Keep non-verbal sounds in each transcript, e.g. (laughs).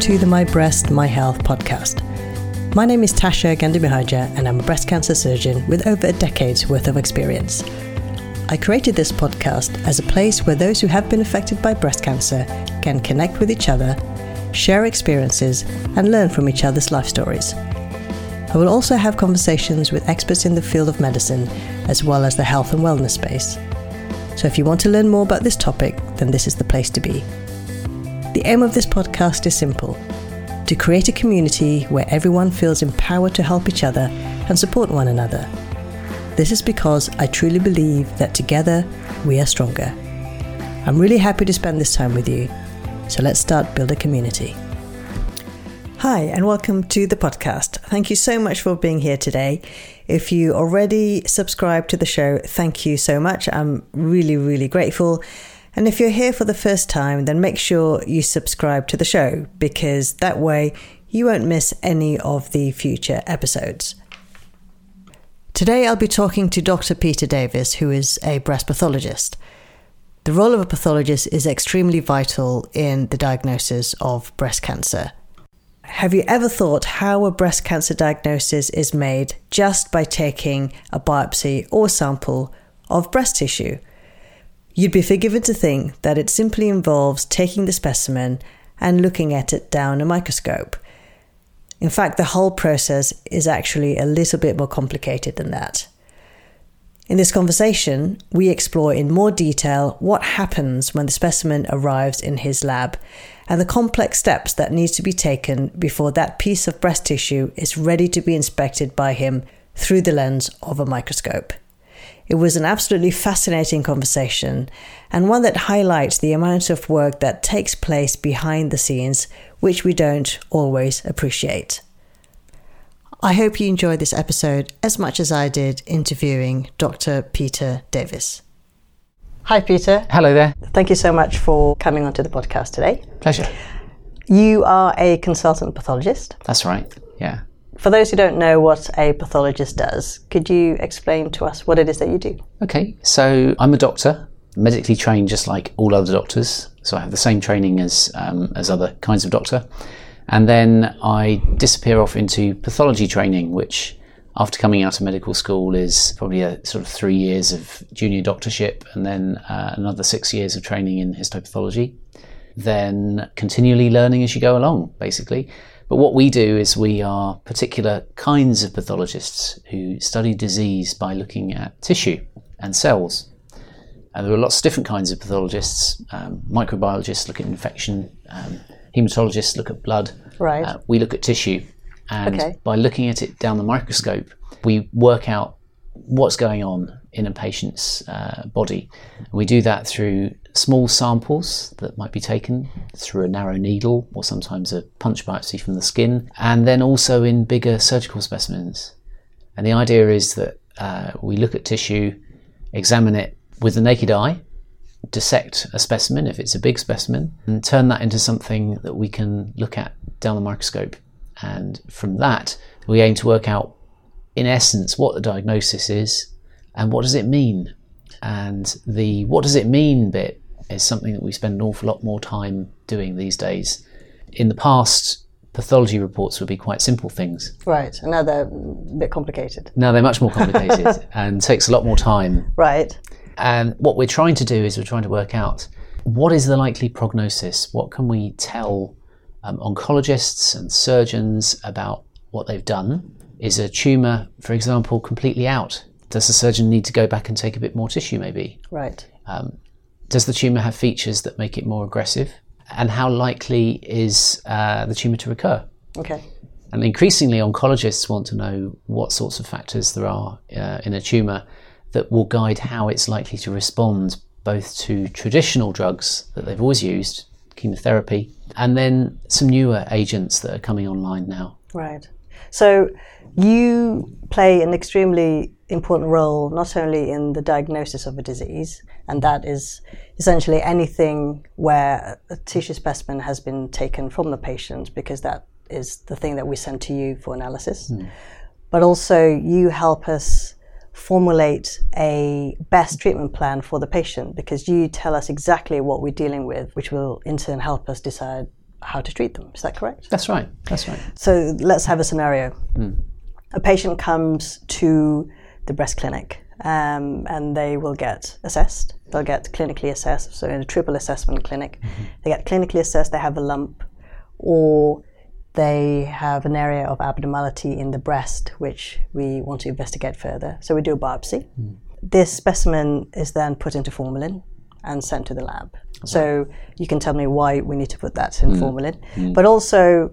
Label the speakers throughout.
Speaker 1: to the My Breast, My Health podcast. My name is Tasha Gandamihardja, and I'm a breast cancer surgeon with over a decade's worth of experience. I created this podcast as a place where those who have been affected by breast cancer can connect with each other, share experiences, and learn from each other's life stories. I will also have conversations with experts in the field of medicine, as well as the health and wellness space. So if you want to learn more about this topic, then this is the place to be. The aim of this podcast is simple to create a community where everyone feels empowered to help each other and support one another. This is because I truly believe that together we are stronger. I'm really happy to spend this time with you. So let's start build a community. Hi, and welcome to the podcast. Thank you so much for being here today. If you already subscribe to the show, thank you so much. I'm really, really grateful. And if you're here for the first time, then make sure you subscribe to the show because that way you won't miss any of the future episodes. Today I'll be talking to Dr. Peter Davis, who is a breast pathologist. The role of a pathologist is extremely vital in the diagnosis of breast cancer. Have you ever thought how a breast cancer diagnosis is made just by taking a biopsy or sample of breast tissue? You'd be forgiven to think that it simply involves taking the specimen and looking at it down a microscope. In fact, the whole process is actually a little bit more complicated than that. In this conversation, we explore in more detail what happens when the specimen arrives in his lab and the complex steps that need to be taken before that piece of breast tissue is ready to be inspected by him through the lens of a microscope. It was an absolutely fascinating conversation and one that highlights the amount of work that takes place behind the scenes, which we don't always appreciate. I hope you enjoyed this episode as much as I did interviewing Dr. Peter Davis. Hi, Peter.
Speaker 2: Hello there.
Speaker 1: Thank you so much for coming onto the podcast today.
Speaker 2: Pleasure.
Speaker 1: You are a consultant pathologist.
Speaker 2: That's right. Yeah.
Speaker 1: For those who don't know what a pathologist does, could you explain to us what it is that you do?
Speaker 2: Okay. So I'm a doctor, medically trained just like all other doctors. So I have the same training as um, as other kinds of doctor. And then I disappear off into pathology training, which after coming out of medical school is probably a sort of three years of junior doctorship and then uh, another six years of training in histopathology. Then continually learning as you go along, basically. But what we do is we are particular kinds of pathologists who study disease by looking at tissue and cells. And there are lots of different kinds of pathologists. Um, microbiologists look at infection, um, hematologists look at blood.
Speaker 1: Right. Uh,
Speaker 2: we look at tissue. And okay. by looking at it down the microscope, we work out what's going on in a patient's uh, body. And we do that through small samples that might be taken through a narrow needle or sometimes a punch biopsy from the skin, and then also in bigger surgical specimens. And the idea is that uh, we look at tissue, examine it with the naked eye, dissect a specimen if it's a big specimen, and turn that into something that we can look at down the microscope. And from that, we aim to work out, in essence, what the diagnosis is and what does it mean. And the what does it mean bit is something that we spend an awful lot more time doing these days. In the past, pathology reports would be quite simple things.
Speaker 1: Right, and now they're a bit complicated.
Speaker 2: Now they're much more (laughs) complicated and takes a lot more time.
Speaker 1: Right.
Speaker 2: And what we're trying to do is we're trying to work out what is the likely prognosis? What can we tell um, oncologists and surgeons about what they've done? Is a tumour, for example, completely out? Does the surgeon need to go back and take a bit more tissue, maybe?
Speaker 1: Right. Um,
Speaker 2: does the tumour have features that make it more aggressive? And how likely is uh, the tumour to recur?
Speaker 1: Okay.
Speaker 2: And increasingly, oncologists want to know what sorts of factors there are uh, in a tumour that will guide how it's likely to respond both to traditional drugs that they've always used, chemotherapy, and then some newer agents that are coming online now.
Speaker 1: Right. So you play an extremely important role not only in the diagnosis of a disease, and that is essentially anything where a tissue specimen has been taken from the patient, because that is the thing that we send to you for analysis. Mm. But also, you help us formulate a best treatment plan for the patient because you tell us exactly what we're dealing with, which will in turn help us decide how to treat them. Is that correct?
Speaker 2: That's right. That's right.
Speaker 1: So let's have a scenario. Mm. A patient comes to the breast clinic um, and they will get assessed. They'll get clinically assessed. So in a triple assessment clinic, mm-hmm. they get clinically assessed. They have a lump, or they have an area of abnormality in the breast, which we want to investigate further. So we do a biopsy. Mm. This specimen is then put into formalin and sent to the lab. Okay. So you can tell me why we need to put that in mm. formalin, mm. but also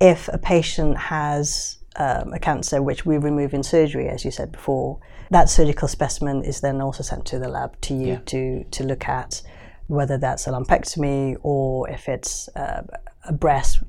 Speaker 1: if a patient has um, a cancer which we remove in surgery, as you said before, that surgical specimen is then also sent to the lab to you yeah. to to look at whether that's a lumpectomy or if it's uh, a breast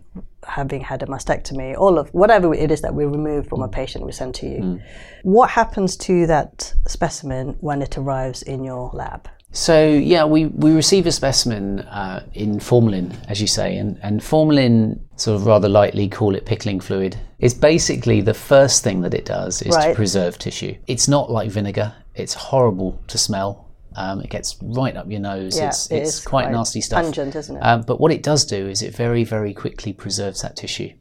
Speaker 1: having had a mastectomy, all of whatever it is that we remove from mm. a patient we send to you. Mm. What happens to that specimen when it arrives in your lab?
Speaker 2: So yeah, we, we receive a specimen uh, in formalin, as you say, and, and formalin, sort of rather lightly call it pickling fluid, is basically the first thing that it does is right. to preserve tissue. It's not like vinegar. It's horrible to smell. Um, it gets right up your nose. Yeah, it's, it it's quite, quite, nasty stuff.
Speaker 1: Pungent, isn't it?
Speaker 2: Um, but what it does do is it very, very quickly preserves that tissue.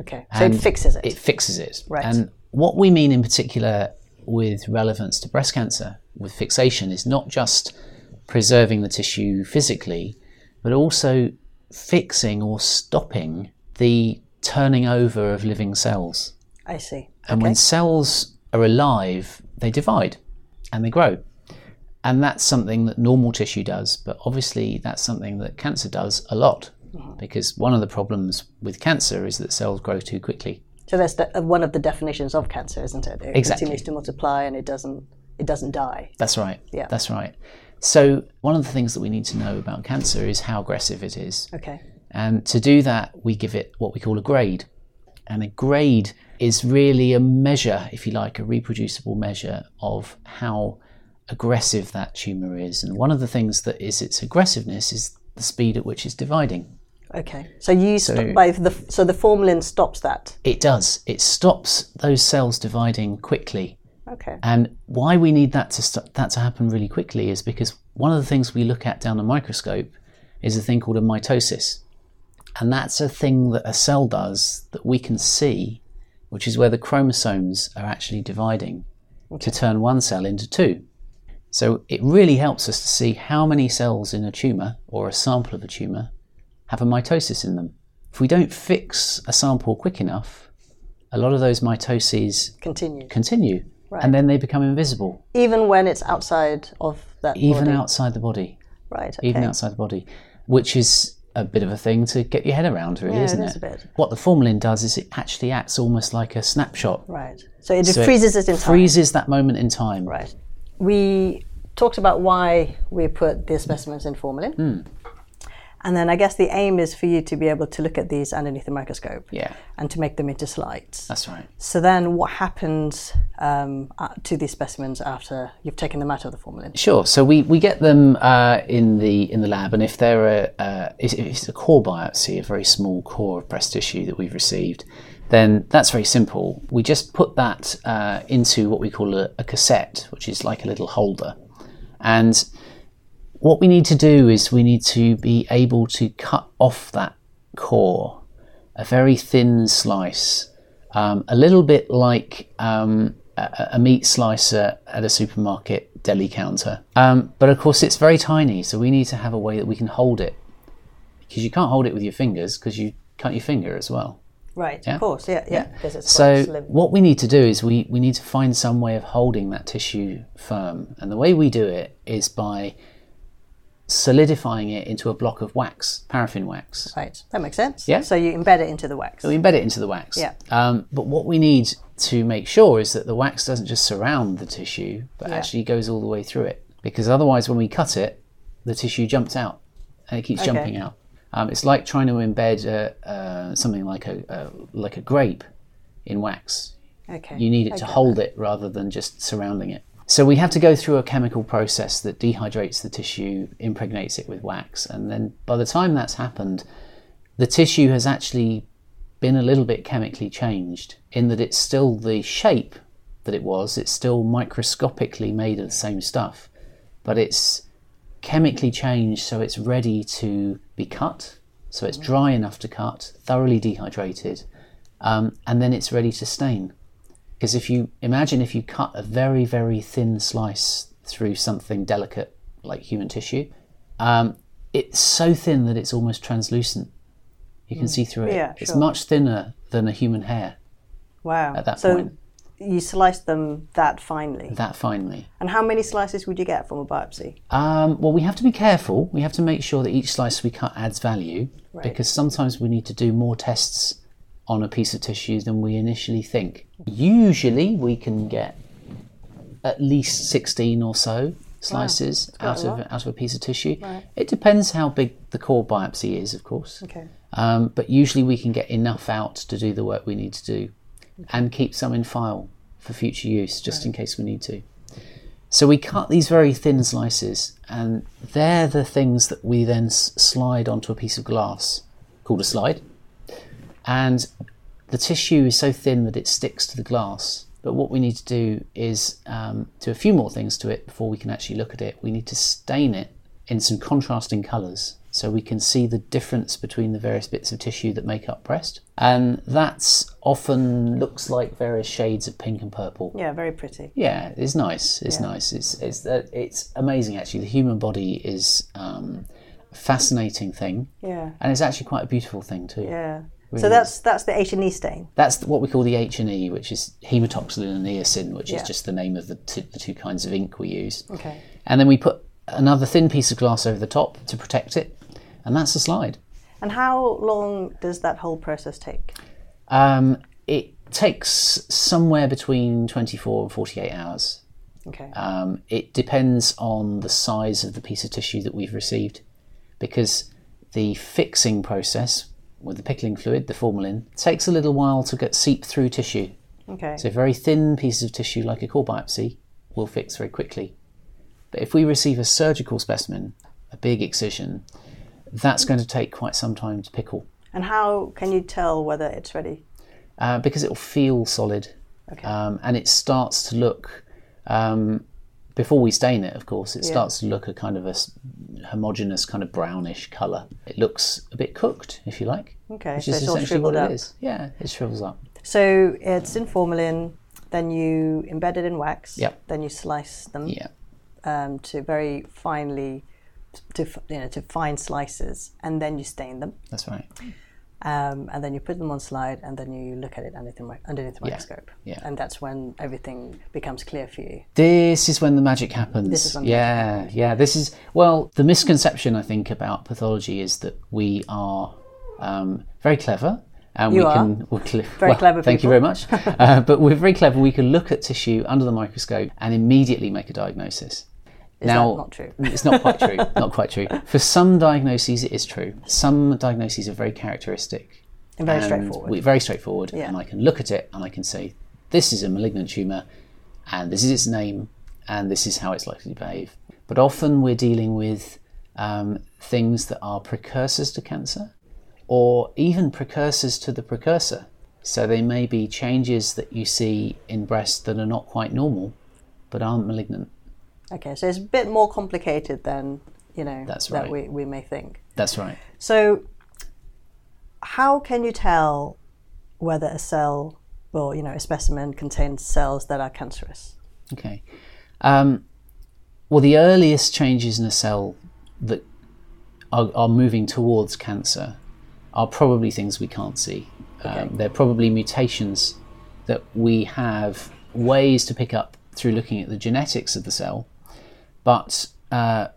Speaker 1: Okay, so it fixes it.
Speaker 2: It fixes it.
Speaker 1: Right.
Speaker 2: And what we mean in particular with relevance to breast cancer with fixation is not just preserving the tissue physically, but also fixing or stopping the turning over of living cells.
Speaker 1: I see.
Speaker 2: And okay. when cells are alive, they divide and they grow. And that's something that normal tissue does, but obviously that's something that cancer does a lot mm-hmm. because one of the problems with cancer is that cells grow too quickly.
Speaker 1: So that's the, uh, one of the definitions of cancer, isn't it? It
Speaker 2: exactly.
Speaker 1: continues to multiply and it doesn't it doesn't die.
Speaker 2: That's right. Yeah. That's right. So, one of the things that we need to know about cancer is how aggressive it is.
Speaker 1: Okay.
Speaker 2: And to do that, we give it what we call a grade. And a grade is really a measure, if you like, a reproducible measure of how aggressive that tumour is. And one of the things that is its aggressiveness is the speed at which it's dividing.
Speaker 1: Okay, so you so, stop by the so the formalin stops that.
Speaker 2: It does. It stops those cells dividing quickly
Speaker 1: Okay.
Speaker 2: And why we need that to st- that to happen really quickly is because one of the things we look at down a microscope is a thing called a mitosis. And that's a thing that a cell does that we can see, which is where the chromosomes are actually dividing okay. to turn one cell into two. So it really helps us to see how many cells in a tumour or a sample of a tumour have a mitosis in them. If we don't fix a sample quick enough, a lot of those mitoses
Speaker 1: continue.
Speaker 2: continue Right. And then they become invisible.
Speaker 1: Even when it's outside of that
Speaker 2: Even
Speaker 1: body.
Speaker 2: outside the body.
Speaker 1: Right. Okay.
Speaker 2: Even outside the body. Which is a bit of a thing to get your head around, really,
Speaker 1: yeah,
Speaker 2: isn't
Speaker 1: it? Is
Speaker 2: it? What the formalin does is it actually acts almost like a snapshot.
Speaker 1: Right. So it so freezes it, it in time.
Speaker 2: Freezes that moment in time.
Speaker 1: Right. We talked about why we put the specimens in formalin.
Speaker 2: Mm.
Speaker 1: And then I guess the aim is for you to be able to look at these underneath the microscope.
Speaker 2: Yeah.
Speaker 1: And to make them into slides.
Speaker 2: That's right.
Speaker 1: So then what happens um, uh, to these specimens after you've taken them out of the formalin?
Speaker 2: Sure. So we, we get them uh, in the in the lab, and if they're a, uh, if it's a core biopsy, a very small core of breast tissue that we've received, then that's very simple. We just put that uh, into what we call a, a cassette, which is like a little holder, and what we need to do is we need to be able to cut off that core, a very thin slice, um, a little bit like um, a, a, meat slicer at a supermarket deli counter. Um, but of course, it's very tiny, so we need to have a way that we can hold it because you can't hold it with your fingers because you cut your finger as well.
Speaker 1: Right, yeah? of course, yeah, yeah. yeah.
Speaker 2: so what we need to do is we, we need to find some way of holding that tissue firm, and the way we do it is by solidifying it into a block of wax, paraffin wax.
Speaker 1: Right, that makes sense.
Speaker 2: Yeah.
Speaker 1: So you embed it into the wax.
Speaker 2: So we embed it into the wax.
Speaker 1: Yeah.
Speaker 2: Um, but what we need to make sure is that the wax doesn't just surround the tissue, but yeah. actually goes all the way through it. Because otherwise, when we cut it, the tissue jumps out and it keeps okay. jumping out. Um, it's like trying to embed uh, something like a like a grape in wax.
Speaker 1: Okay.
Speaker 2: You need it to hold it rather than just surrounding it. So we have to go through a chemical process that dehydrates the tissue, impregnates it with wax, and then by the time that's happened, the tissue has actually been a little bit chemically changed in that it's still the shape that it was, it's still microscopically made of the same stuff, but it's chemically changed so it's ready to be cut So it's dry enough to cut, thoroughly dehydrated, um, and then it's ready to stain. Because if you imagine if you cut a very, very thin slice through something delicate like human tissue, um, it's so thin that it's almost translucent. You can mm. see through it.
Speaker 1: Yeah,
Speaker 2: it's much thinner than a human hair.
Speaker 1: Wow.
Speaker 2: At that
Speaker 1: so
Speaker 2: point.
Speaker 1: You slice them that finely.
Speaker 2: That finely.
Speaker 1: And how many slices would you get from a biopsy?
Speaker 2: Um, well, we have to be careful. We have to make sure that each slice we cut adds value
Speaker 1: right.
Speaker 2: because sometimes we need to do more tests on a piece of tissue than we initially think. Usually, we can get at least 16 or so slices wow, out of out of a piece of tissue.
Speaker 1: Right.
Speaker 2: It depends how big the core biopsy is, of course.
Speaker 1: Okay.
Speaker 2: Um, but usually, we can get enough out to do the work we need to do and keep some in file for future use just right. in case we need to. So we cut these very thin slices, and they're the things that we then slide onto a piece of glass called a slide. And the tissue is so thin that it sticks to the glass. But what we need to do is um, do a few more things to it before we can actually look at it. We need to stain it in some contrasting colours so we can see the difference between the various bits of tissue that make up breast. And that's often looks like various shades of pink and purple.
Speaker 1: Yeah, very pretty.
Speaker 2: Yeah, it's nice. It's
Speaker 1: yeah.
Speaker 2: nice. It's it's uh, it's amazing actually. The human body is um, a fascinating thing.
Speaker 1: Yeah.
Speaker 2: And it's actually quite a beautiful thing too.
Speaker 1: Yeah. Really so that's that's the H and E stain.
Speaker 2: That's what we call the H and E, which is hematoxylin and eosin, which
Speaker 1: yeah.
Speaker 2: is just the name of the two, the two kinds of ink we use.
Speaker 1: Okay.
Speaker 2: And then we put another thin piece of glass over the top to protect it, and that's the slide.
Speaker 1: And how long does that whole process take?
Speaker 2: Um, it takes somewhere between 24 and 48 hours.
Speaker 1: Okay.
Speaker 2: Um, it depends on the size of the piece of tissue that we've received, because the fixing process with the pickling fluid, the formalin, takes a little while to get seep through tissue.
Speaker 1: Okay.
Speaker 2: So very thin pieces of tissue, like a core biopsy, will fix very quickly. But if we receive a surgical specimen, a big excision, that's going to take quite some time to pickle.
Speaker 1: And how can you tell whether it's ready?
Speaker 2: Uh, because it will feel solid.
Speaker 1: Okay.
Speaker 2: Um, and it starts to look, um, before we stain it, of course, it
Speaker 1: Yeah.
Speaker 2: starts to look a kind of a homogenous, kind of brownish colour. It looks a bit cooked, if you like.
Speaker 1: Okay,
Speaker 2: Which
Speaker 1: so
Speaker 2: is essentially what
Speaker 1: up.
Speaker 2: it is. Yeah, it shrivels up.
Speaker 1: So it's in formalin, then you embed it in wax.
Speaker 2: Yep.
Speaker 1: Then you slice them
Speaker 2: Yeah.
Speaker 1: um, to very finely, to you know, to fine slices, and then you stain them.
Speaker 2: That's right.
Speaker 1: Um, and then you put them on slide, and then you look at it underneath the, underneath the
Speaker 2: Yeah,
Speaker 1: microscope.
Speaker 2: yeah.
Speaker 1: And that's when everything becomes clear for you.
Speaker 2: This is when the magic happens.
Speaker 1: This is when the
Speaker 2: yeah, yeah. This is well, the misconception I think about pathology is that we are um, very clever and
Speaker 1: You
Speaker 2: we
Speaker 1: are. (laughs)
Speaker 2: can we're cle-
Speaker 1: Very
Speaker 2: well,
Speaker 1: clever
Speaker 2: Thank you very much. (laughs) uh, but we're very clever. We can look at tissue under the microscope and immediately make a diagnosis.
Speaker 1: Is
Speaker 2: now,
Speaker 1: not true?
Speaker 2: it's not quite true. (laughs) Not quite true. For some diagnoses, it is true. Some diagnoses are very characteristic
Speaker 1: And very
Speaker 2: and
Speaker 1: straightforward.
Speaker 2: we- very straightforward.
Speaker 1: Yeah.
Speaker 2: And I can look at it and I can say, this is a malignant tumour, and this is its name, and this is how it's likely to behave. But often we're dealing with um, things that are precursors to cancer, or even precursors to the precursor. So they may be changes that you see in breast that are not quite normal, but aren't malignant.
Speaker 1: Okay, so it's a bit more complicated than you know
Speaker 2: That's
Speaker 1: that we, we may think.
Speaker 2: That's right.
Speaker 1: So, how can you tell whether a cell or you know a specimen contains cells that are cancerous?
Speaker 2: Okay. Um, well, the earliest changes in a cell that are, are moving towards cancer are probably things we can't see. Um, they're probably mutations that we have ways to pick up through looking at the genetics of the cell, but uh,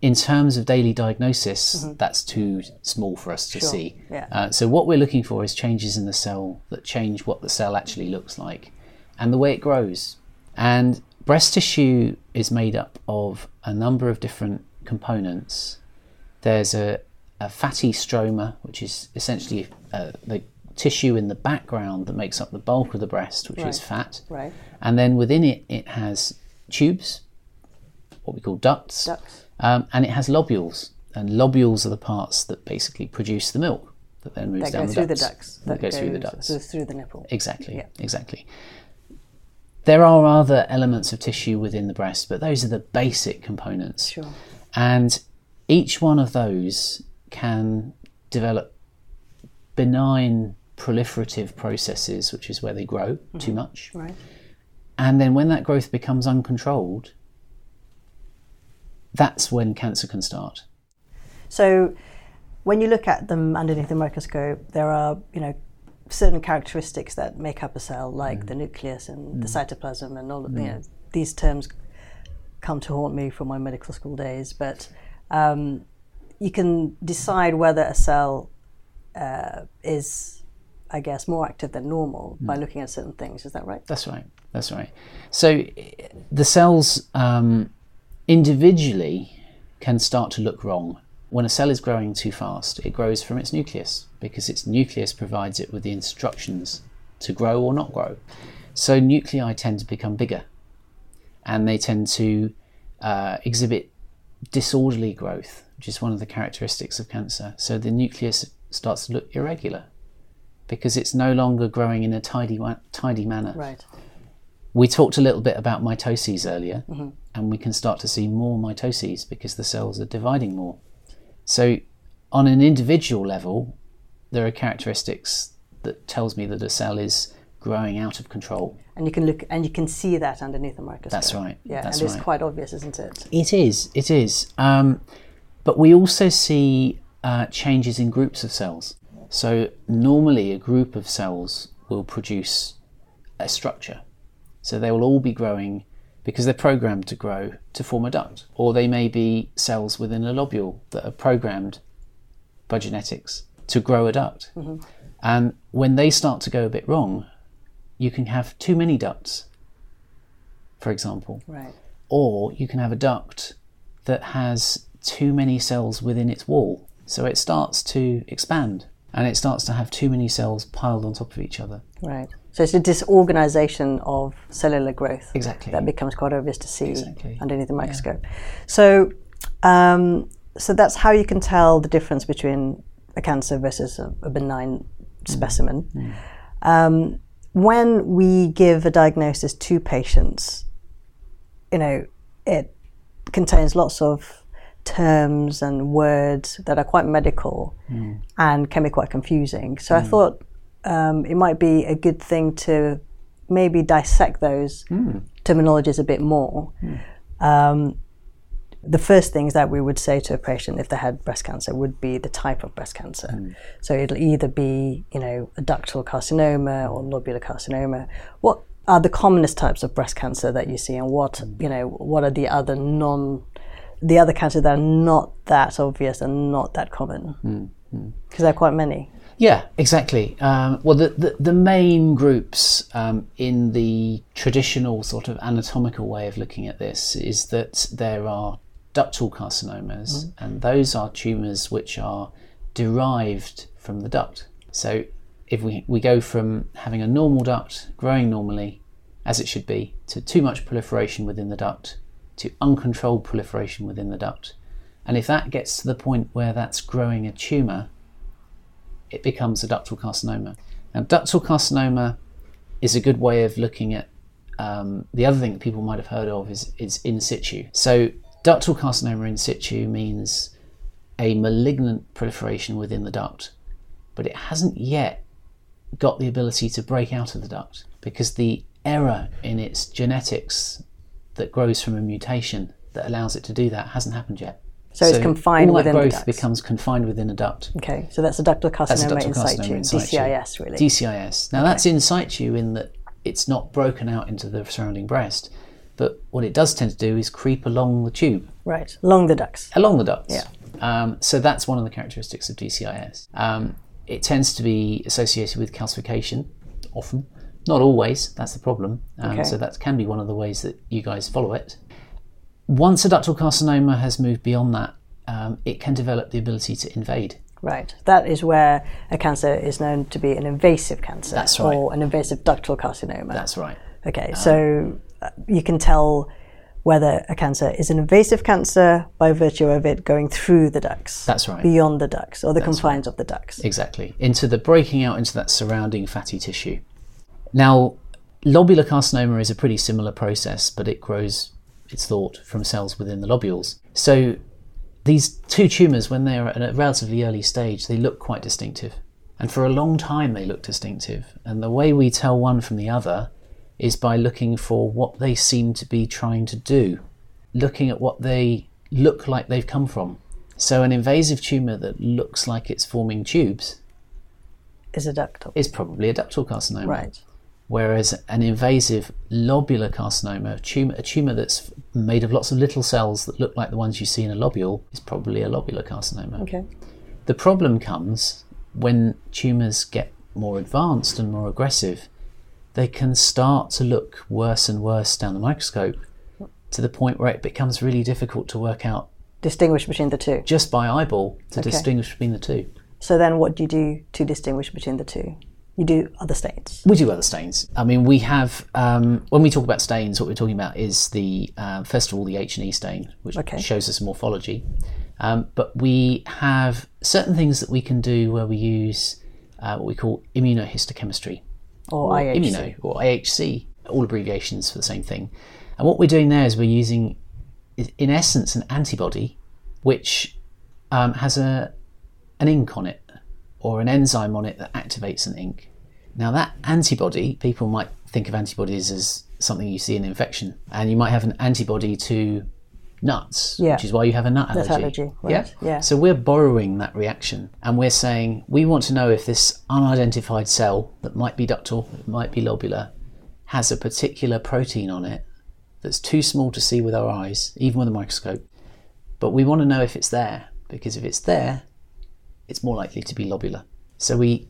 Speaker 2: in terms of daily diagnosis, that's too small for us to
Speaker 1: Sure.
Speaker 2: see.
Speaker 1: Yeah.
Speaker 2: Uh, so what we're looking for is changes in the cell that change what the cell actually looks like and the way it grows. And breast tissue is made up of a number of different components. There's a, a fatty stroma, which is essentially uh, the tissue in the background that makes up the bulk of the breast, which is fat.
Speaker 1: Right.
Speaker 2: And then within it, it has tubes, what we call ducts,
Speaker 1: Ducts.
Speaker 2: Um, and it has lobules. And lobules are the parts that basically produce the milk that then moves
Speaker 1: That
Speaker 2: down the
Speaker 1: through
Speaker 2: ducts.
Speaker 1: the ducts.
Speaker 2: That goes through the ducts.
Speaker 1: Goes through the nipple.
Speaker 2: Exactly.
Speaker 1: Yeah.
Speaker 2: Exactly. There are other elements of tissue within the breast, but those are the basic components.
Speaker 1: Sure.
Speaker 2: And each one of those can develop benign proliferative processes, which is where they grow mm-hmm. too much.
Speaker 1: Right.
Speaker 2: And then when that growth becomes uncontrolled, that's when cancer can start.
Speaker 1: So when you look at them underneath the microscope, there are, you know, certain characteristics that make up a cell, like mm. the nucleus and mm. the cytoplasm and all of, mm. you know, these terms come to haunt me from my medical school days, but um, you can decide whether a cell uh, is, I guess, more active than normal by mm. looking at certain things. Is that right?
Speaker 2: That's right. That's right. So the cells um, individually can start to look wrong. When a cell is growing too fast, it grows from its nucleus because its nucleus provides it with the instructions to grow or not grow. So nuclei tend to become bigger and they tend to uh, exhibit disorderly growth, which is one of the characteristics of cancer. So the nucleus starts to look irregular because it's no longer growing in a tidy, tidy manner.
Speaker 1: Right.
Speaker 2: We talked a little bit about mitoses earlier, mm-hmm. And we can start to see more mitoses because the cells are dividing more. So, on an individual level, there are characteristics that tells me that a cell is growing out of control.
Speaker 1: And you can look and you can see that underneath the microscope.
Speaker 2: That's right.
Speaker 1: Yeah,
Speaker 2: That's
Speaker 1: and it's quite obvious, isn't it?
Speaker 2: It is. It is. Um, but we also see uh, changes in groups of cells. So normally, a group of cells will produce a structure. So they will all be growing because they're programmed to grow to form a duct, or they may be cells within a lobule that are programmed by genetics to grow a duct. Mm-hmm. And when they start to go a bit wrong, you can have too many ducts, for example.
Speaker 1: Right.
Speaker 2: Or you can have a duct that has too many cells within its wall. So it starts to expand and it starts to have too many cells piled on top of each other.
Speaker 1: Right. So it's a disorganization of cellular growth.
Speaker 2: Exactly.
Speaker 1: That becomes quite obvious to see
Speaker 2: exactly.
Speaker 1: underneath the microscope. Yeah. So, um, so that's how you can tell the difference between a cancer versus a, a benign mm. specimen. Mm. Um, when we give a diagnosis to patients, you know, it contains lots of terms and words that are quite medical mm. and can be quite confusing. So mm. I thought um, it might be a good thing to maybe dissect those mm. terminologies a bit more. Um, the first things that we would say to a patient if they had breast cancer would be the type of breast cancer. Mm. So it'll either be, you know, a ductal carcinoma or lobular carcinoma. What are the commonest types of breast cancer that you see, and what, mm. you know, what are the other non, the other cancers that are not that obvious and not that common? Because mm. there are quite many.
Speaker 2: Yeah, exactly. Um, well, the, the, the, main groups um, in the traditional sort of anatomical way of looking at this is that there are ductal carcinomas, mm. and those are tumours which are derived from the duct. So if we, we go from having a normal duct growing normally, as it should be, to too much proliferation within the duct, to uncontrolled proliferation within the duct, and if that gets to the point where that's growing a tumour, it becomes a ductal carcinoma. Now, ductal carcinoma is a good way of looking at um, the other thing that people might have heard of is, is in situ. So Ductal carcinoma in situ means a malignant proliferation within the duct, but it hasn't yet got the ability to break out of the duct because the error in its genetics that grows from a mutation that allows it to do that hasn't happened yet.
Speaker 1: So, so it's confined
Speaker 2: all
Speaker 1: within
Speaker 2: that growth
Speaker 1: the duct.
Speaker 2: becomes confined within a duct.
Speaker 1: Okay, so that's a ductal carcinoma, a ductal in, situ, in, situ, DCIS really.
Speaker 2: DCIS. Now okay. that's in situ in that it's not broken out into the surrounding breast, but what it does tend to do is creep along the tube.
Speaker 1: Right, along the ducts.
Speaker 2: Along the ducts.
Speaker 1: Yeah.
Speaker 2: Um, so that's one of the characteristics of DCIS. Um, it tends to be associated with calcification, often. Not always, that's the problem. Um, okay. So that can be one of the ways that you guys follow it. Once a ductal carcinoma has moved beyond that, um, it can develop the ability to invade.
Speaker 1: Right. That is where a cancer is known to be an invasive cancer.
Speaker 2: That's right.
Speaker 1: Or an invasive ductal carcinoma.
Speaker 2: That's right.
Speaker 1: Okay, so you can tell whether a cancer is an invasive cancer by virtue of it going through the ducts.
Speaker 2: That's right.
Speaker 1: Beyond the ducts or the
Speaker 2: That's
Speaker 1: confines
Speaker 2: right.
Speaker 1: of the ducts.
Speaker 2: Exactly. Into the breaking out into that surrounding fatty tissue. Now, lobular carcinoma is a pretty similar process, but it grows, it's thought, from cells within the lobules. So These two tumours, when they're at a relatively early stage, they look quite distinctive. And for a long time, they look distinctive. And the way we tell one from the other is by looking for what they seem to be trying to do, looking at what they look like they've come from. So, an invasive tumour that looks like it's forming tubes
Speaker 1: is a ductal.
Speaker 2: Is probably a ductal carcinoma.
Speaker 1: Right.
Speaker 2: Whereas an invasive lobular carcinoma, a tumor, a tumor that's made of lots of little cells that look like the ones you see in a lobule, is probably a lobular carcinoma.
Speaker 1: Okay.
Speaker 2: The problem comes when tumours get more advanced and more aggressive, they can start to look worse and worse down the microscope to the point where it becomes really difficult to work out.
Speaker 1: Distinguish between the two?
Speaker 2: Just by eyeball to okay. distinguish between the two.
Speaker 1: So then what do you do to distinguish between the two? You do other stains.
Speaker 2: We do other stains. I mean, we have um, when we talk about stains, what we're talking about is the uh, first of all the H and E stain, which okay. shows us morphology. Um, but we have certain things that we can do where we use uh, what we call immunohistochemistry,
Speaker 1: or, or IHC. immuno,
Speaker 2: or IHC, all abbreviations for the same thing. And what we're doing there is we're using, in essence, an antibody which um, has a an ink on it or an enzyme on it that activates an ink. Now, that antibody, people might think of antibodies as something you see in infection, and you might have an antibody to nuts, yeah. which is why you have a nut allergy.
Speaker 1: Nut allergy, right.
Speaker 2: yeah?
Speaker 1: yeah.
Speaker 2: So we're borrowing that reaction, and we're saying we want to know if this unidentified cell that might be ductal, it might be lobular, has a particular protein on it that's too small to see with our eyes, even with a microscope. But we want to know if it's there, because if it's there, it's more likely to be lobular. So we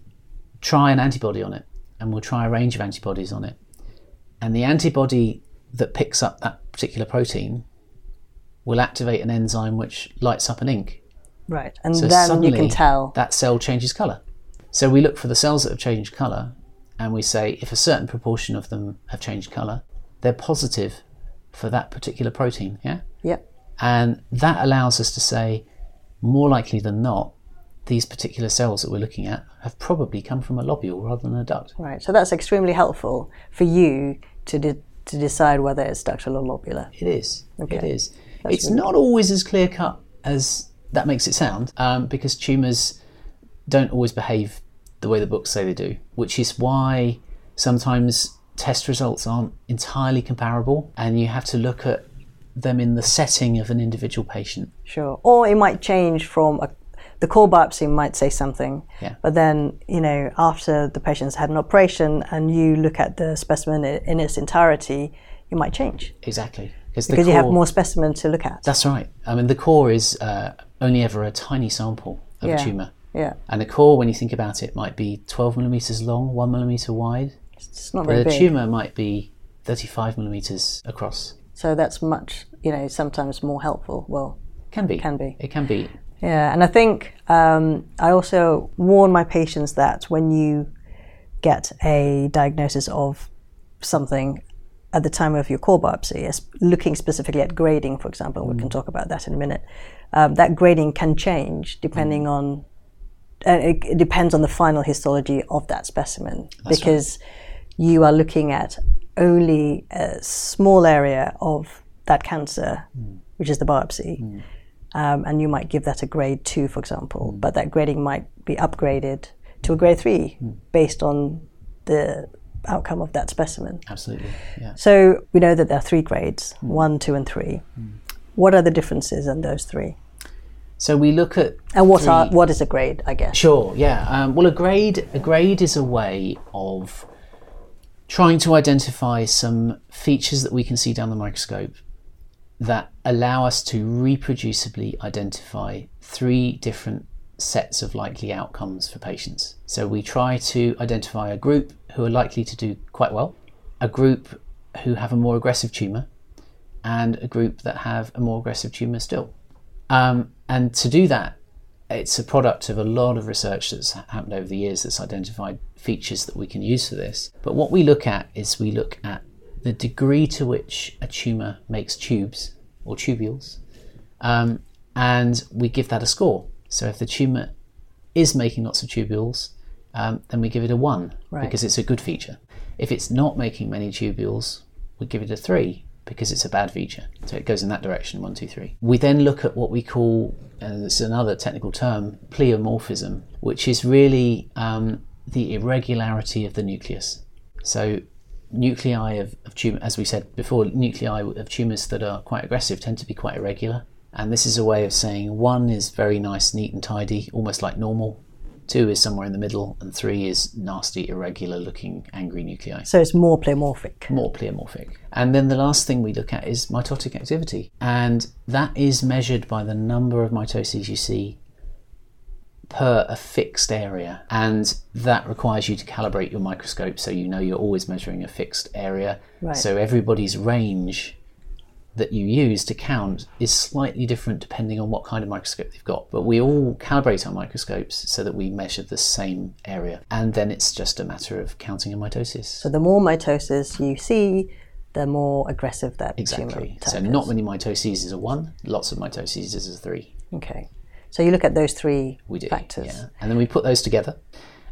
Speaker 2: try an antibody on it, and we'll try a range of antibodies on it. And the antibody that picks up that particular protein will activate an enzyme which lights up an ink.
Speaker 1: Right, and so then you can tell
Speaker 2: that cell changes color. So we look for the cells that have changed color, and we say if a certain proportion of them have changed color, they're positive for that particular protein. Yeah.
Speaker 1: Yep.
Speaker 2: And that allows us to say, more likely than not, these particular cells that we're looking at have probably come from a lobule rather than a duct.
Speaker 1: Right. So that's extremely helpful for you to de- to decide whether it's ductal or lobular.
Speaker 2: It is. Okay. It is. That's it's really not always as clear cut as that makes it sound, um, because tumours don't always behave the way the books say they do, which is why sometimes test results aren't entirely comparable, and you have to look at them in the setting of an individual patient.
Speaker 1: Sure. Or it might change from a the core biopsy might say something,
Speaker 2: yeah.
Speaker 1: but then you know after the patient's had an operation and you look at the specimen in its entirety, you might change.
Speaker 2: Exactly,
Speaker 1: because core, you have more specimen to look at.
Speaker 2: That's right. I mean, the core is uh, only ever a tiny sample of
Speaker 1: yeah.
Speaker 2: a tumor.
Speaker 1: Yeah.
Speaker 2: And the core, when you think about it, might be 12 millimeters long, one millimeter wide.
Speaker 1: It's not very
Speaker 2: the
Speaker 1: big.
Speaker 2: tumor might be 35 millimeters across.
Speaker 1: So that's much, you know, sometimes more helpful. Well,
Speaker 2: can be.
Speaker 1: Can be.
Speaker 2: It can be.
Speaker 1: Yeah, and I think um, I also warn my patients that when you get a diagnosis of something at the time of your core biopsy, looking specifically at grading, for example, mm. we can mm. talk about that in a minute. Um, that grading can change depending mm. on. Uh, it, it, depends on the final histology of that specimen
Speaker 2: That's
Speaker 1: because
Speaker 2: right.
Speaker 1: you are looking at only a small area of that cancer, mm. which is the biopsy. Um, and you might give that a grade two, for example, mm. but that grading might be upgraded to a grade three mm. based on the outcome of that specimen.
Speaker 2: Absolutely, yeah.
Speaker 1: So we know that there are three grades mm. one, two, and three. Mm. What are the differences in those three?
Speaker 2: So we look at
Speaker 1: and what three... are what is a grade? I guess.
Speaker 2: Sure. Yeah. Um, well, a grade a grade is a way of trying to identify some features that we can see down the microscope that allow us to reproducibly identify three different sets of likely outcomes for patients. So we try to identify a group who are likely to do quite well, a group who have a more aggressive tumour, and a group that have a more aggressive tumour still. Um, and to do that, it's a product of a lot of research that's happened over the years that's identified features that we can use for this. But what we look at is we look at the degree to which a tumour makes tubes or tubules, um, and we give that a score. So if the tumour is making lots of tubules, um, then we give it a one
Speaker 1: right.
Speaker 2: because it's a good feature. If it's not making many tubules, we give it a three because it's a bad feature. So it goes in that direction, one, two, three. We then look at what we call, and it's another technical term, pleomorphism, which is really um, the irregularity of the nucleus. So nuclei of, of tumor, as we said before, nuclei of tumors that are quite aggressive tend to be quite irregular. And this is a way of saying one is very nice, neat, and tidy, almost like normal. Two is somewhere in the middle, and three is nasty, irregular looking, angry nuclei.
Speaker 1: So it's more pleomorphic.
Speaker 2: More pleomorphic. And then the last thing we look at is mitotic activity. And that is measured by the number of mitoses you see per a fixed area, and that requires you to calibrate your microscope so you know you're always measuring a fixed area.
Speaker 1: Right.
Speaker 2: So everybody's range that you use to count is slightly different depending on what kind of microscope they've got. But we all calibrate our microscopes so that we measure the same area, and then it's just a matter of counting a mitosis.
Speaker 1: So the more mitosis you see, the more aggressive that
Speaker 2: Exactly.
Speaker 1: tumor
Speaker 2: So not many mitoses is a one, lots of mitoses is a three.
Speaker 1: Okay. So you look at those three
Speaker 2: We do.
Speaker 1: factors.
Speaker 2: Yeah. And then we put those together.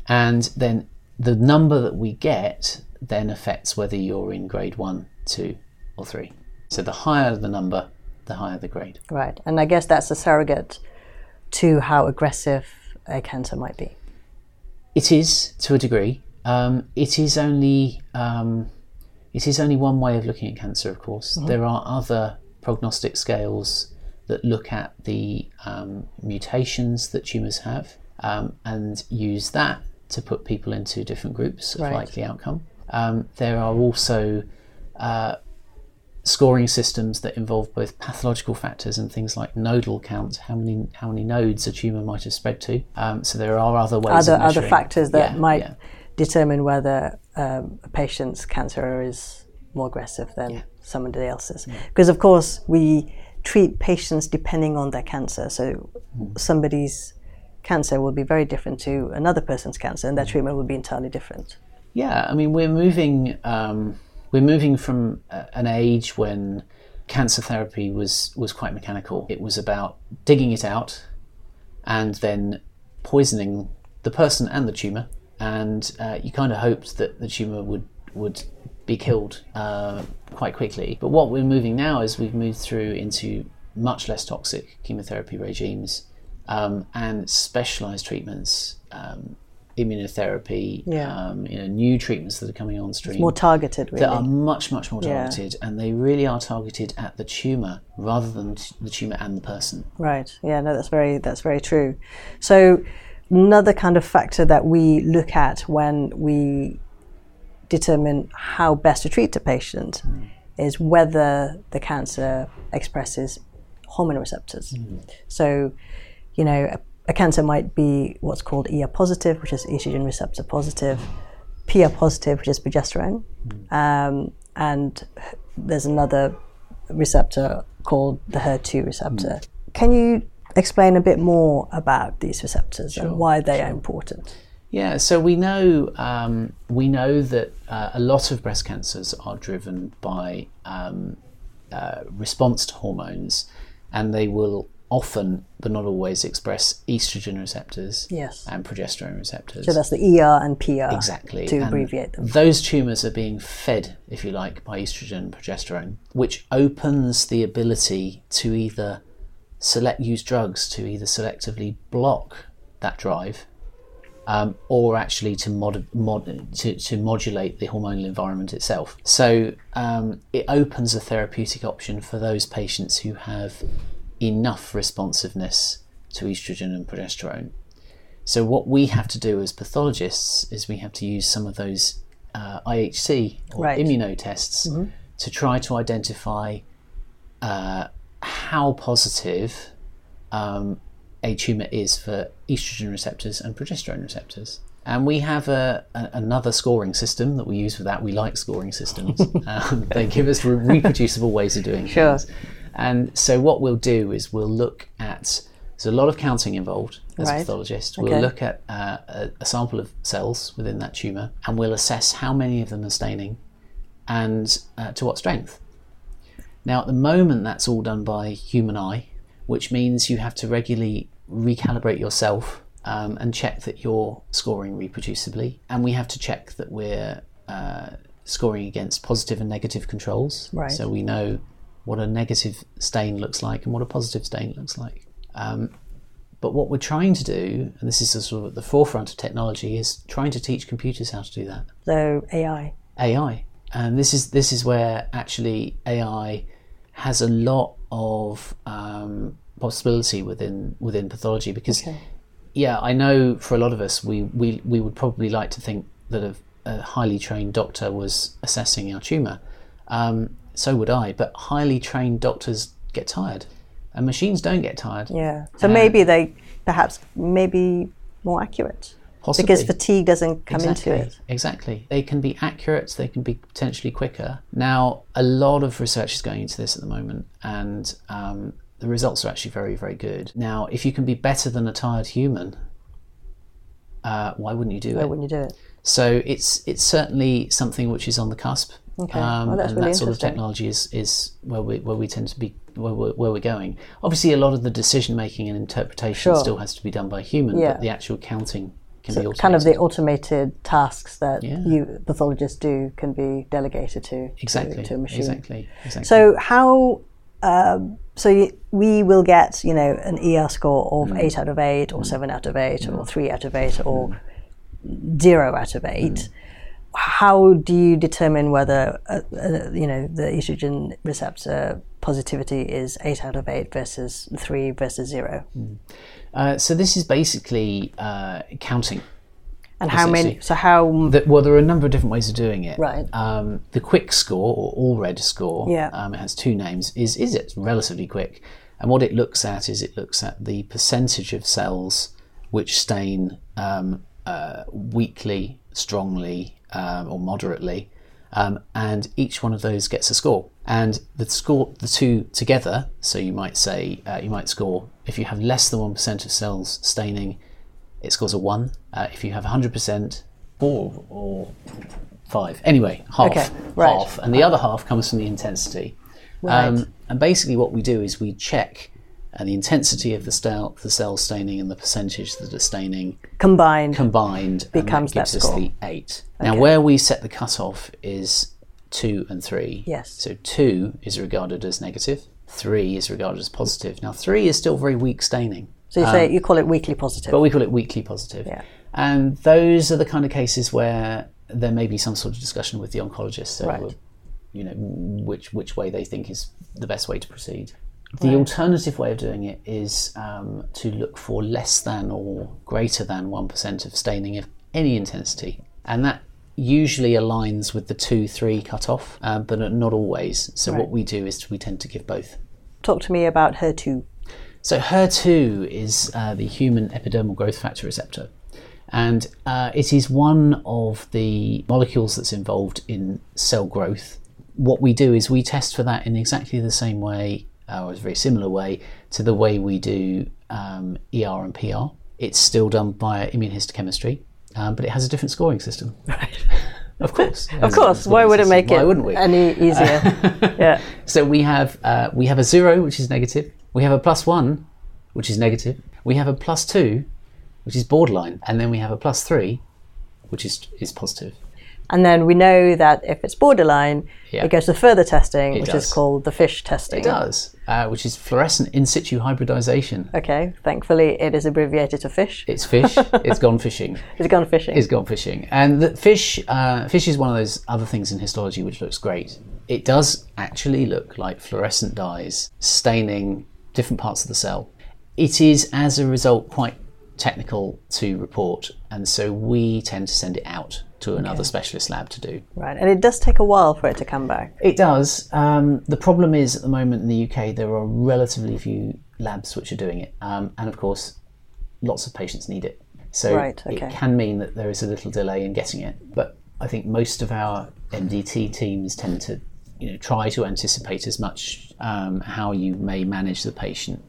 Speaker 2: And then the number that we get then affects whether you're in grade one, two, or three. So the higher the number, the higher the grade.
Speaker 1: Right. And I guess that's a surrogate to how aggressive a cancer might be.
Speaker 2: It is to a degree. Um, it is only um, it is only one way of looking at cancer. Of course, there are other prognostic scales that look at the um, mutations that tumours have um, and use that to put people into different groups of
Speaker 1: Right.
Speaker 2: likely outcome. Um, there are also uh, scoring systems that involve both pathological factors and things like nodal count, how many how many nodes a tumor might have spread to. Um, so there are other ways.
Speaker 1: Other other factors that
Speaker 2: Yeah,
Speaker 1: might
Speaker 2: yeah.
Speaker 1: determine whether um, a patient's cancer is more aggressive than somebody else's. Because of course we treat patients depending on their cancer. So
Speaker 2: Mm.
Speaker 1: somebody's cancer will be very different to another person's cancer, and their treatment will be entirely different.
Speaker 2: Yeah, I mean we're moving um, we're moving from an age when cancer therapy was was quite mechanical. It was about digging it out and then poisoning the person and the tumor, and uh, you kind of hoped that the tumor would would be killed uh, quite quickly. But what we're moving now is we've moved through into much less toxic chemotherapy regimes um, and specialized treatments. Um, immunotherapy,
Speaker 1: Yeah.
Speaker 2: um, you know, new treatments that are coming on stream
Speaker 1: More targeted, really.
Speaker 2: that are much much more
Speaker 1: Yeah.
Speaker 2: targeted and they really are targeted at the tumor rather than the tumor and the person
Speaker 1: Right. Yeah. No, that's very that's very true. So another kind of factor that we look at when we determine how best to treat a patient is whether the cancer expresses hormone receptors. So, you know, a, a cancer might be what's called ER positive, which is estrogen receptor positive, PR positive, which is progesterone, um, and there's another receptor called the HER2 receptor. Can you explain a bit more about these receptors and why they are important?
Speaker 2: Yeah so we know um, we know that uh, a lot of breast cancers are driven by um, uh, response to hormones and they will often but not always express estrogen receptors
Speaker 1: Yes.
Speaker 2: and progesterone receptors
Speaker 1: So that's the ER and PR
Speaker 2: Exactly.
Speaker 1: to
Speaker 2: And
Speaker 1: abbreviate them.
Speaker 2: Those tumours are being fed, if you like, by estrogen and progesterone, which opens the ability to either select use drugs to either selectively block that drive um, or actually to, mod, mod, to, to modulate the hormonal environment itself. So um, it opens a therapeutic option for those patients who have enough responsiveness to estrogen and progesterone. So what we have to do as pathologists is we have to use some of those uh, IHC or
Speaker 1: Right.
Speaker 2: immunotests to try to identify uh, how positive um, a tumour is for estrogen receptors and progesterone receptors. And we have a, a, another scoring system that we use for that. We like scoring systems. (laughs) um, they give us re- reproducible ways of doing
Speaker 1: Sure.
Speaker 2: things. And so what we'll do is we'll look at there's a lot of counting involved as a pathologist. We'll
Speaker 1: Okay.
Speaker 2: look at uh, a, a sample of cells within that tumour and we'll assess how many of them are staining and uh, to what strength. Now, at the moment, that's all done by human eye, which means you have to regularly recalibrate yourself um, and check that you're scoring reproducibly. And we have to check that we're uh, scoring against positive and negative controls.
Speaker 1: Right.
Speaker 2: So we know what a negative stain looks like and what a positive stain looks like. Um, but what we're trying to do, and this is sort of at the forefront of technology, is trying to teach computers how to do that.
Speaker 1: So AI.
Speaker 2: AI, and this is this is where actually AI has a lot of um, possibility within within pathology because
Speaker 1: Okay.
Speaker 2: yeah, I know for a lot of us we we, we would probably like to think that a, a highly trained doctor was assessing our tumor. Um, so would I, but highly trained doctors get tired, and machines don't get tired.
Speaker 1: Yeah. So maybe they perhaps maybe more accurate
Speaker 2: Possibly.
Speaker 1: because fatigue doesn't come
Speaker 2: exactly,
Speaker 1: into it.
Speaker 2: Exactly. They can be accurate, they can be potentially quicker. Now, a lot of research is going into this at the moment, and um, the results are actually very, very good. Now, if you can be better than a tired human, uh, why wouldn't you do
Speaker 1: Why
Speaker 2: it?
Speaker 1: wouldn't you do it?
Speaker 2: So it's it's certainly something which is on the cusp.
Speaker 1: Okay.
Speaker 2: Um,
Speaker 1: that's
Speaker 2: and
Speaker 1: really
Speaker 2: that sort of technology is, is where we where we tend to be where we're, where we're going. Obviously, a lot of the decision making and interpretation
Speaker 1: Sure.
Speaker 2: still has to be done by a human,
Speaker 1: Yeah.
Speaker 2: but the actual counting can be automated.
Speaker 1: Kind of the automated tasks that
Speaker 2: Yeah.
Speaker 1: you pathologists do can be delegated to
Speaker 2: exactly
Speaker 1: to, to a machine.
Speaker 2: exactly exactly.
Speaker 1: So how? Um, so you, we will get you know an ER score of
Speaker 2: Mm.
Speaker 1: eight out of eight, or seven out of eight, or three out of eight, or zero out of eight.
Speaker 2: Mm.
Speaker 1: How do you determine whether uh, uh, you know the estrogen receptor positivity is eight out of eight versus three versus zero?
Speaker 2: Uh, so this is basically uh, counting.
Speaker 1: And how many? So how?
Speaker 2: The, well, there are a number of different ways of doing it.
Speaker 1: Right.
Speaker 2: Um, the quick score or Allred score,
Speaker 1: Yeah.
Speaker 2: um, it has two names. Is is it relatively quick? And what it looks at is it looks at the percentage of cells which stain um, uh, weakly, strongly, um, or moderately, um, and each one of those gets a score. And the score, the two together. So you might say uh, you might score if you have less than one percent of cells staining, it scores a one. Uh, if you have 100%, four or five. Anyway, half.
Speaker 1: Okay, right.
Speaker 2: Half. And the other half comes from the intensity.
Speaker 1: Right.
Speaker 2: and basically, what we do is we check uh, the intensity of the, cell, the cell staining and the percentage that are staining
Speaker 1: combined?
Speaker 2: combined
Speaker 1: Becomes
Speaker 2: and that gives
Speaker 1: that
Speaker 2: us the eight. Now, where we set the cutoff is two and three.
Speaker 1: Yes.
Speaker 2: So two is regarded as negative. Three is regarded as positive. Now, three is still very weak staining.
Speaker 1: So you say you call it weakly positive.
Speaker 2: But we call it weakly positive.
Speaker 1: Yeah.
Speaker 2: And those are the kind of cases where there may be some sort of discussion with the oncologist over,
Speaker 1: Right.
Speaker 2: you know, which which way they think is the best way to proceed. The alternative way of doing it is um, to look for less than or greater than 1% of staining of any intensity. And that usually aligns with the 2 3 cutoff, uh, but not always. So, what we do is we tend to give both.
Speaker 1: Talk to me about HER2.
Speaker 2: So HER2 is uh, the human epidermal growth factor receptor, and uh, it is one of the molecules that's involved in cell growth. What we do is we test for that in exactly the same way, or a very similar way, to the way we do um, ER and PR. It's still done by immunohistochemistry, um, but it has a different scoring system. Right. (laughs) Of course.
Speaker 1: Of course. Why would it make
Speaker 2: Why
Speaker 1: it
Speaker 2: wouldn't we?
Speaker 1: any easier? (laughs) yeah.
Speaker 2: So we have uh, we have a zero, which is negative. We have a plus one, which is negative. We have a plus two, which is borderline, and then we have a plus three, which is is positive.
Speaker 1: And then we know that if it's borderline,
Speaker 2: Yeah.
Speaker 1: it goes to further testing, which
Speaker 2: does.
Speaker 1: is called the fish testing.
Speaker 2: It does, uh, which is fluorescent in situ hybridization.
Speaker 1: Okay, thankfully it is abbreviated to fish.
Speaker 2: It's fish. (laughs) it's gone fishing.
Speaker 1: It's gone fishing.
Speaker 2: It's gone fishing, and the fish uh, fish is one of those other things in histology which looks great. It does actually look like fluorescent dyes staining different parts of the cell. It is, as a result, quite technical to report, and so we tend to send it out to another specialist lab to do.
Speaker 1: right, and it does take a while for it to come back.
Speaker 2: It does. Um, the problem is at the moment in the UK there are relatively few labs which are doing it, um, and of course, lots of patients need it. So
Speaker 1: Right, okay.
Speaker 2: it can mean that there is a little delay in getting it. But I think most of our MDT teams tend to, you know, try to anticipate as much um, how you may manage the patient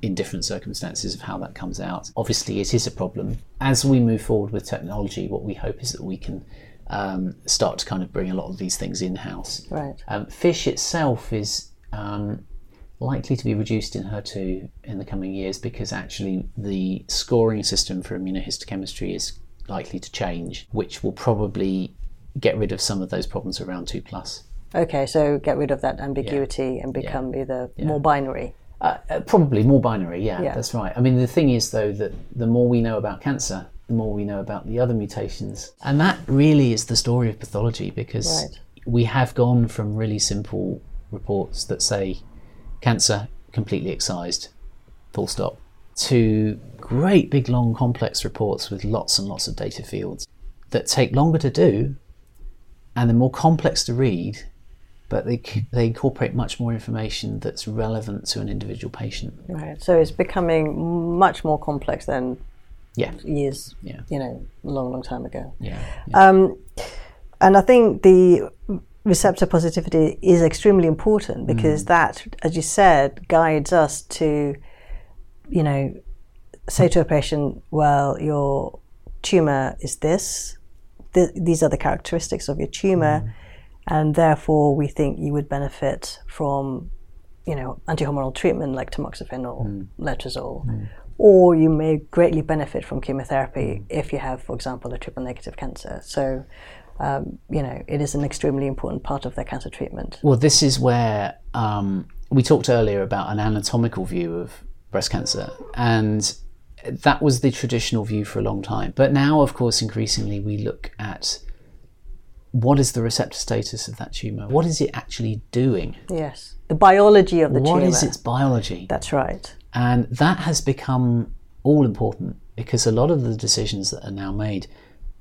Speaker 2: in different circumstances of how that comes out. Obviously, it is a problem. As we move forward with technology, what we hope is that we can um, start to kind of bring a lot of these things in house.
Speaker 1: Right.
Speaker 2: Um, fish itself is um, likely to be reduced in HER2 in the coming years because actually the scoring system for immunohistochemistry is likely to change, which will probably get rid of some of those problems around 2 plus.
Speaker 1: Okay, so get rid of that ambiguity yeah. and become yeah. either yeah. more binary.
Speaker 2: Uh, uh, probably more binary, yeah, that's right. I mean, the thing is, though, that the more we know about cancer, the more we know about the other mutations. And that really is the story of pathology because right. we have gone from really simple reports that say cancer completely excised, full stop, to great big long complex reports with lots and lots of data fields that take longer to do and they're more complex to read but they they incorporate much more information that's relevant to an individual patient.
Speaker 1: Right. So it's becoming much more complex than
Speaker 2: yeah.
Speaker 1: years,
Speaker 2: yeah.
Speaker 1: you know, a long, long time ago.
Speaker 2: Yeah. yeah.
Speaker 1: Um, and I think the receptor positivity is extremely important because mm. that, as you said, guides us to, you know, say to a patient, well, your tumor is this, th- these are the characteristics of your tumor. Mm and therefore we think you would benefit from, you know, antihormonal treatment like tamoxifen or mm. letrozole. Mm. Or you may greatly benefit from chemotherapy if you have, for example, a triple negative cancer. So, um, you know, it is an extremely important part of their cancer treatment.
Speaker 2: Well, this is where um, we talked earlier about an anatomical view of breast cancer, and that was the traditional view for a long time. But now, of course, increasingly we look at what is the receptor status of that tumor? What is it actually doing?
Speaker 1: Yes, the biology of the
Speaker 2: what
Speaker 1: tumor.
Speaker 2: What is its biology?
Speaker 1: That's right.
Speaker 2: And that has become all important because a lot of the decisions that are now made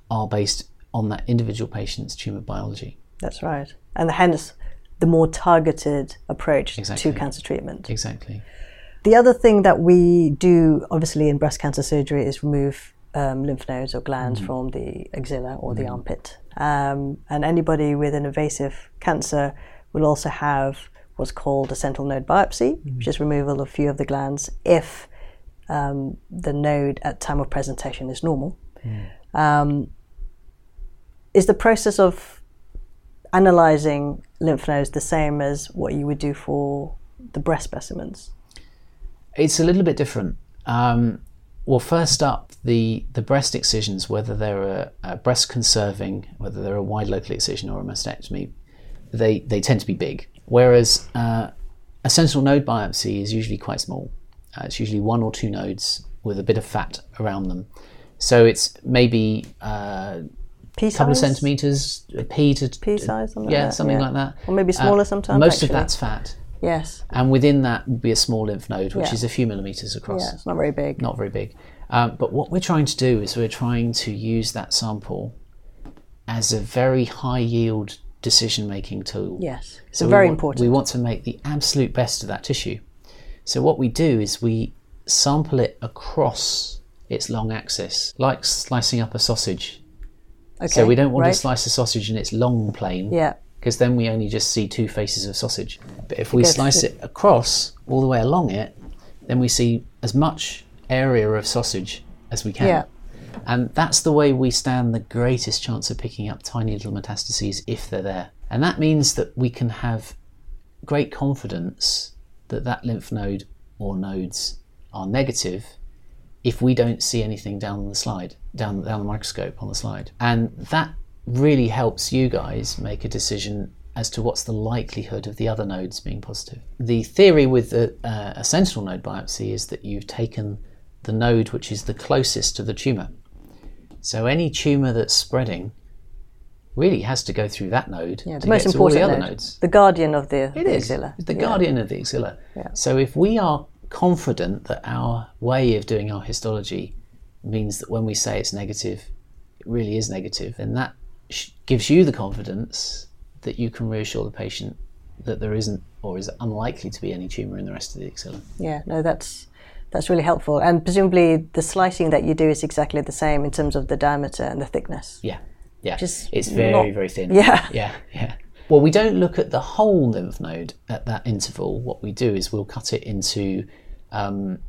Speaker 2: are based on that individual patient's tumor biology.
Speaker 1: That's right. And hence the more targeted approach exactly. to cancer treatment.
Speaker 2: Exactly.
Speaker 1: The other thing that we do, obviously, in breast cancer surgery is remove um, lymph nodes or glands mm. from the axilla or mm. the armpit. Um, and anybody with an invasive cancer will also have what's called a sentinel node biopsy, mm-hmm. which is removal of a few of the glands if um, the node at time of presentation is normal. Mm. Um, is the process of analyzing lymph nodes the same as what you would do for the breast specimens?
Speaker 2: It's a little bit different. Um, well, first up, the, the breast excisions, whether they're a, a, breast conserving, whether they're a wide local excision or a mastectomy, they, they tend to be big. Whereas uh, a sentinel node biopsy is usually quite small. Uh, it's usually one or two nodes with a bit of fat around them. So it's maybe uh, a couple of centimeters, a pea to
Speaker 1: pea size, something
Speaker 2: yeah,
Speaker 1: like
Speaker 2: something yeah. like that,
Speaker 1: or maybe smaller uh, sometimes.
Speaker 2: Most
Speaker 1: actually.
Speaker 2: of that's fat.
Speaker 1: Yes.
Speaker 2: And within that would be a small lymph node, which yeah. is a few millimeters across.
Speaker 1: Yeah, it's not very big.
Speaker 2: Not very big. Um, but what we're trying to do is we're trying to use that sample as a very high yield decision making tool.
Speaker 1: Yes, so very want, important.
Speaker 2: We want to make the absolute best of that tissue. So what we do is we sample it across its long axis, like slicing up a sausage. Okay, so we don't want right. to slice a sausage in its long plane.
Speaker 1: Yeah
Speaker 2: because then we only just see two faces of sausage. But if we slice it across all the way along it, then we see as much area of sausage as we can.
Speaker 1: Yeah.
Speaker 2: And that's the way we stand the greatest chance of picking up tiny little metastases if they're there. And that means that we can have great confidence that that lymph node or nodes are negative if we don't see anything down the slide, down, down the microscope on the slide. And that really helps you guys make a decision as to what's the likelihood of the other nodes being positive. The theory with a, uh, a sentinel node biopsy is that you've taken the node which is the closest to the tumour. So any tumour that's spreading really has to go through that node yeah, the most important the other node, nodes.
Speaker 1: The guardian of the,
Speaker 2: it
Speaker 1: the
Speaker 2: is.
Speaker 1: axilla.
Speaker 2: It's the yeah. guardian of the axilla.
Speaker 1: Yeah.
Speaker 2: So if we are confident that our way of doing our histology means that when we say it's negative, it really is negative, then that gives you the confidence that you can reassure the patient that there isn't or is unlikely to be any tumour in the rest of the axilla.
Speaker 1: Yeah, no, that's that's really helpful. And presumably the slicing that you do is exactly the same in terms of the diameter and the thickness.
Speaker 2: Yeah, yeah. Just it's very, not, very thin.
Speaker 1: Yeah.
Speaker 2: Yeah, yeah. Well, we don't look at the whole lymph node at that interval. What we do is we'll cut it into um,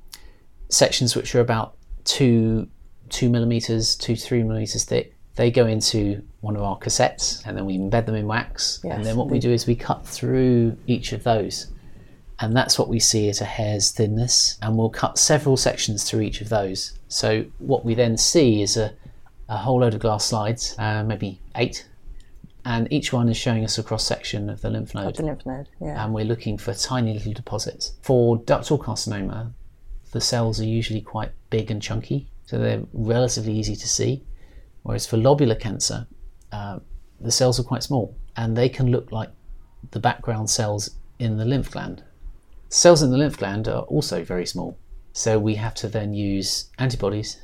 Speaker 2: sections which are about two two millimeters, two three millimeters thick, they go into one of our cassettes and then we embed them in wax. Yes, and then what we do is we cut through each of those. And that's what we see at a hair's thinness. And we'll cut several sections through each of those. So what we then see is a, a whole load of glass slides, uh, maybe eight, and each one is showing us a cross section of the lymph node.
Speaker 1: Of the lymph node, yeah.
Speaker 2: And we're looking for tiny little deposits. For ductal carcinoma, the cells are usually quite big and chunky, so they're relatively easy to see. Whereas for lobular cancer, uh, the cells are quite small and they can look like the background cells in the lymph gland. Cells in the lymph gland are also very small, so we have to then use antibodies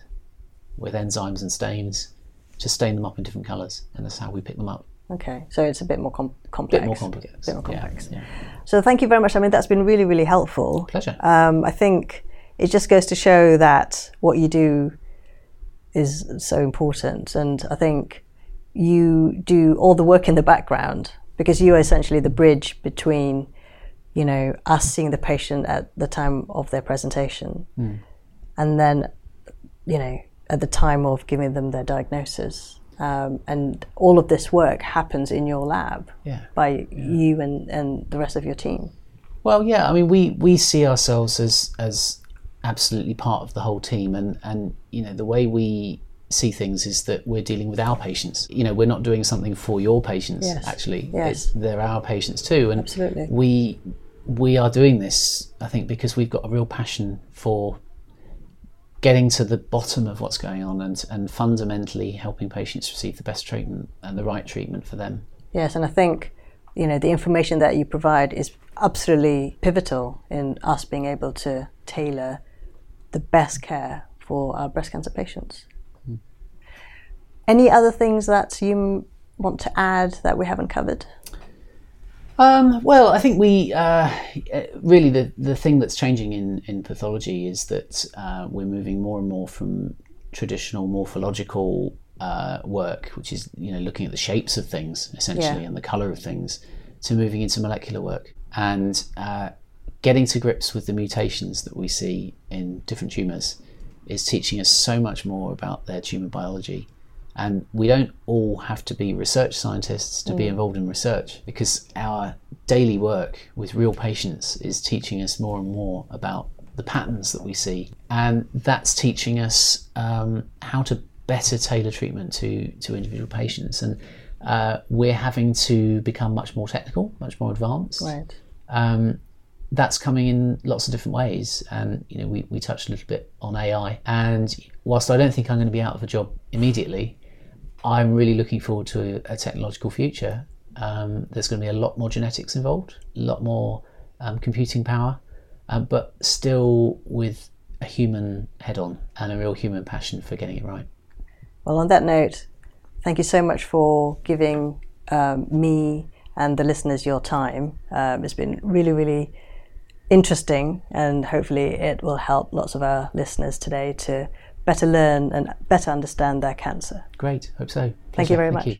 Speaker 2: with enzymes and stains to stain them up in different colours, and that's how we pick them up.
Speaker 1: Okay, so it's a bit more com- complex.
Speaker 2: Bit more complex.
Speaker 1: Bit more complex.
Speaker 2: Yeah, yeah.
Speaker 1: So thank you very much. I mean, that's been really, really helpful.
Speaker 2: Pleasure.
Speaker 1: Um, I think it just goes to show that what you do is so important, and I think you do all the work in the background because you are essentially the bridge between, you know, us seeing the patient at the time of their presentation, mm. and then, you know, at the time of giving them their diagnosis. Um, and all of this work happens in your lab
Speaker 2: yeah.
Speaker 1: by yeah. you and, and the rest of your team.
Speaker 2: Well, yeah, I mean, we, we see ourselves as as absolutely part of the whole team, and and you know the way we see things is that we're dealing with our patients. You know, we're not doing something for your patients.
Speaker 1: Yes.
Speaker 2: Actually,
Speaker 1: yes.
Speaker 2: It's, they're our patients too, and
Speaker 1: absolutely.
Speaker 2: we we are doing this. I think because we've got a real passion for getting to the bottom of what's going on and, and fundamentally helping patients receive the best treatment and the right treatment for them.
Speaker 1: Yes, and I think you know the information that you provide is absolutely pivotal in us being able to tailor the best care for our breast cancer patients. Mm. Any other things that you want to add that we haven't covered?
Speaker 2: Um, well, I think we uh, really the the thing that's changing in in pathology is that uh, we're moving more and more from traditional morphological uh, work, which is you know looking at the shapes of things essentially yeah. and the color of things, to moving into molecular work and uh, getting to grips with the mutations that we see in different tumors is teaching us so much more about their tumor biology and we don't all have to be research scientists to mm. be involved in research because our daily work with real patients is teaching us more and more about the patterns that we see. And that's teaching us um, how to better tailor treatment to, to individual patients. And uh, we're having to become much more technical, much more advanced.
Speaker 1: Right.
Speaker 2: Um, that's coming in lots of different ways. And you know, we, we touched a little bit on AI. And whilst I don't think I'm going to be out of a job immediately, I'm really looking forward to a, technological future. Um, there's going to be a lot more genetics involved, a lot more um, computing power, um, but still with a human head on and a real human passion for getting it right.
Speaker 1: Well, on that note, thank you so much for giving um, me and the listeners your time. Um, it's been really, really interesting, and hopefully, it will help lots of our listeners today to better learn and better understand their cancer.
Speaker 2: Great, hope so. Pleasure.
Speaker 1: Thank you very
Speaker 2: Thank
Speaker 1: much.
Speaker 2: You.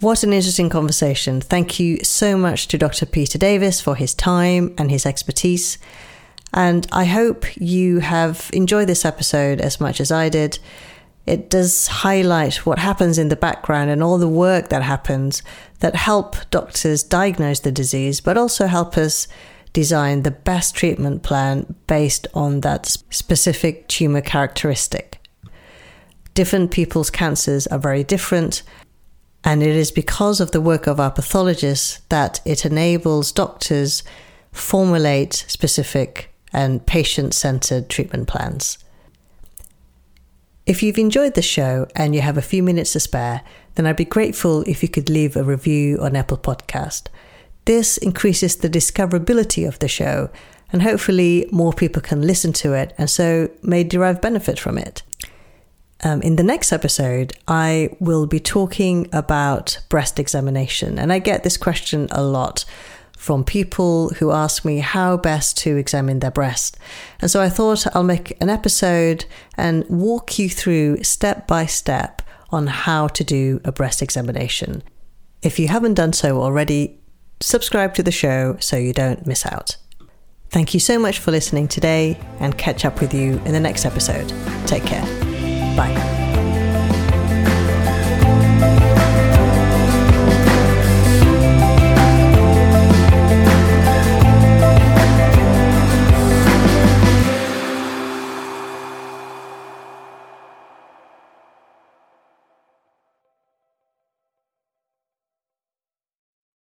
Speaker 1: What an interesting conversation. Thank you so much to Dr. Peter Davis for his time and his expertise. And I hope you have enjoyed this episode as much as I did. It does highlight what happens in the background and all the work that happens that help doctors diagnose the disease, but also help us design the best treatment plan based on that specific tumor characteristic. Different people's cancers are very different, and it is because of the work of our pathologists that it enables doctors formulate specific and patient-centered treatment plans. If you've enjoyed the show and you have a few minutes to spare, then I'd be grateful if you could leave a review on Apple Podcast. This increases the discoverability of the show, and hopefully more people can listen to it and so may derive benefit from it. Um, in the next episode, I will be talking about breast examination, and I get this question a lot from people who ask me how best to examine their breast. And so I thought I'll make an episode and walk you through step by step on how to do a breast examination. If you haven't done so already, subscribe to the show so you don't miss out. Thank you so much for listening today and catch up with you in the next episode. Take care. Bye.